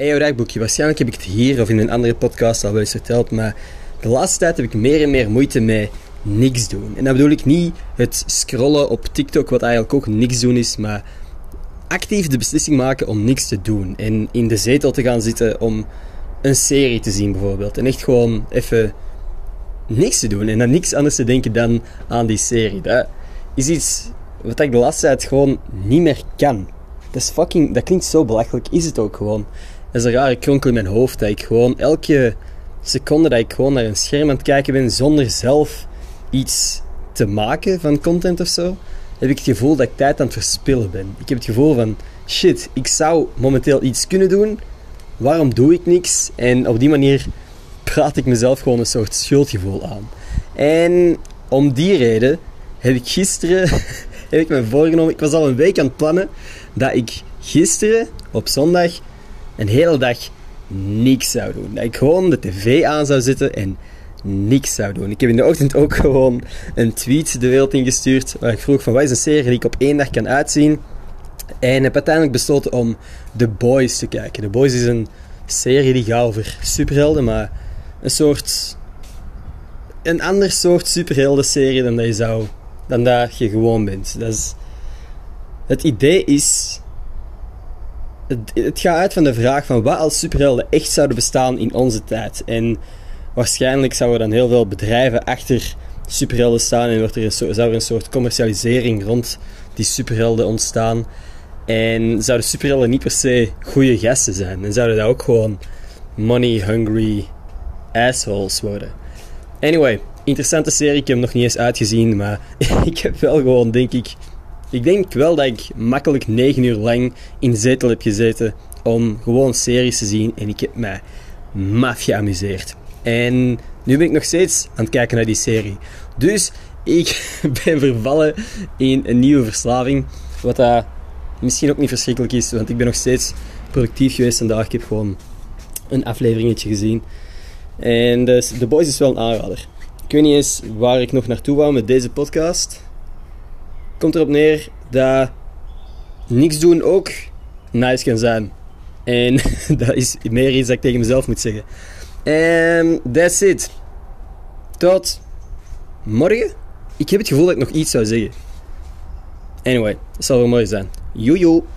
Hey, Rijkboekje, waarschijnlijk heb ik het hier of in een andere podcast al wel eens verteld, maar de laatste tijd heb ik meer en meer moeite met niks doen. En dan bedoel ik niet het scrollen op TikTok, wat eigenlijk ook niks doen is, maar actief de beslissing maken om niks te doen. En in de zetel te gaan zitten om een serie te zien bijvoorbeeld. En echt gewoon even niks te doen en dan niks anders te denken dan aan die serie. Dat is iets wat ik de laatste tijd gewoon niet meer kan. Dat is fucking, dat klinkt zo belachelijk, is het ook gewoon. Dat is een rare kronkel in mijn hoofd dat ik gewoon elke seconde dat ik gewoon naar een scherm aan het kijken ben zonder zelf iets te maken van content of zo, heb ik het gevoel dat ik tijd aan het verspillen ben. Ik heb het gevoel van shit, ik zou momenteel iets kunnen doen. Waarom doe ik niks? En op die manier praat ik mezelf gewoon een soort schuldgevoel aan. En om die reden heb ik gisteren heb ik me voorgenomen. Ik was al een week aan het plannen dat ik gisteren op zondag een hele dag niks zou doen. Dat ik gewoon de tv aan zou zetten en niks zou doen. Ik heb in de ochtend ook gewoon een tweet de wereld ingestuurd waar ik vroeg van wat is een serie die ik op één dag kan uitzien. En heb uiteindelijk besloten om The Boys te kijken. The Boys is een serie die gaat over superhelden, maar een soort... Een ander soort superhelden-serie dan dat je zou... Dan dat je gewoon bent. Dat is, het idee is... Het, het gaat uit van de vraag van wat als superhelden echt zouden bestaan in onze tijd. En waarschijnlijk zouden dan heel veel bedrijven achter superhelden staan en wordt er een, zou er een soort commercialisering rond die superhelden ontstaan. En zouden superhelden niet per se goede gasten zijn. En zouden dat ook gewoon money-hungry assholes worden. Anyway, interessante serie. Ik heb hem nog niet eens uitgezien, maar ik heb wel gewoon, denk ik... Ik denk wel dat ik makkelijk 9 uur lang in zetel heb gezeten om gewoon series te zien. En ik heb mij maf geamuseerd. En nu ben ik nog steeds aan het kijken naar die serie. Dus ik ben vervallen in een nieuwe verslaving. Wat dat misschien ook niet verschrikkelijk is, want ik ben nog steeds productief geweest vandaag. Ik heb gewoon een afleveringetje gezien. En dus The Boys is wel een aanrader. Ik weet niet eens waar ik nog naartoe wou met deze podcast. Komt erop neer dat niks doen ook nice kan zijn. En dat is meer iets dat ik tegen mezelf moet zeggen. En that's it. Tot morgen. Ik heb het gevoel dat ik nog iets zou zeggen. Anyway, het zal wel mooi zijn. Joejoe.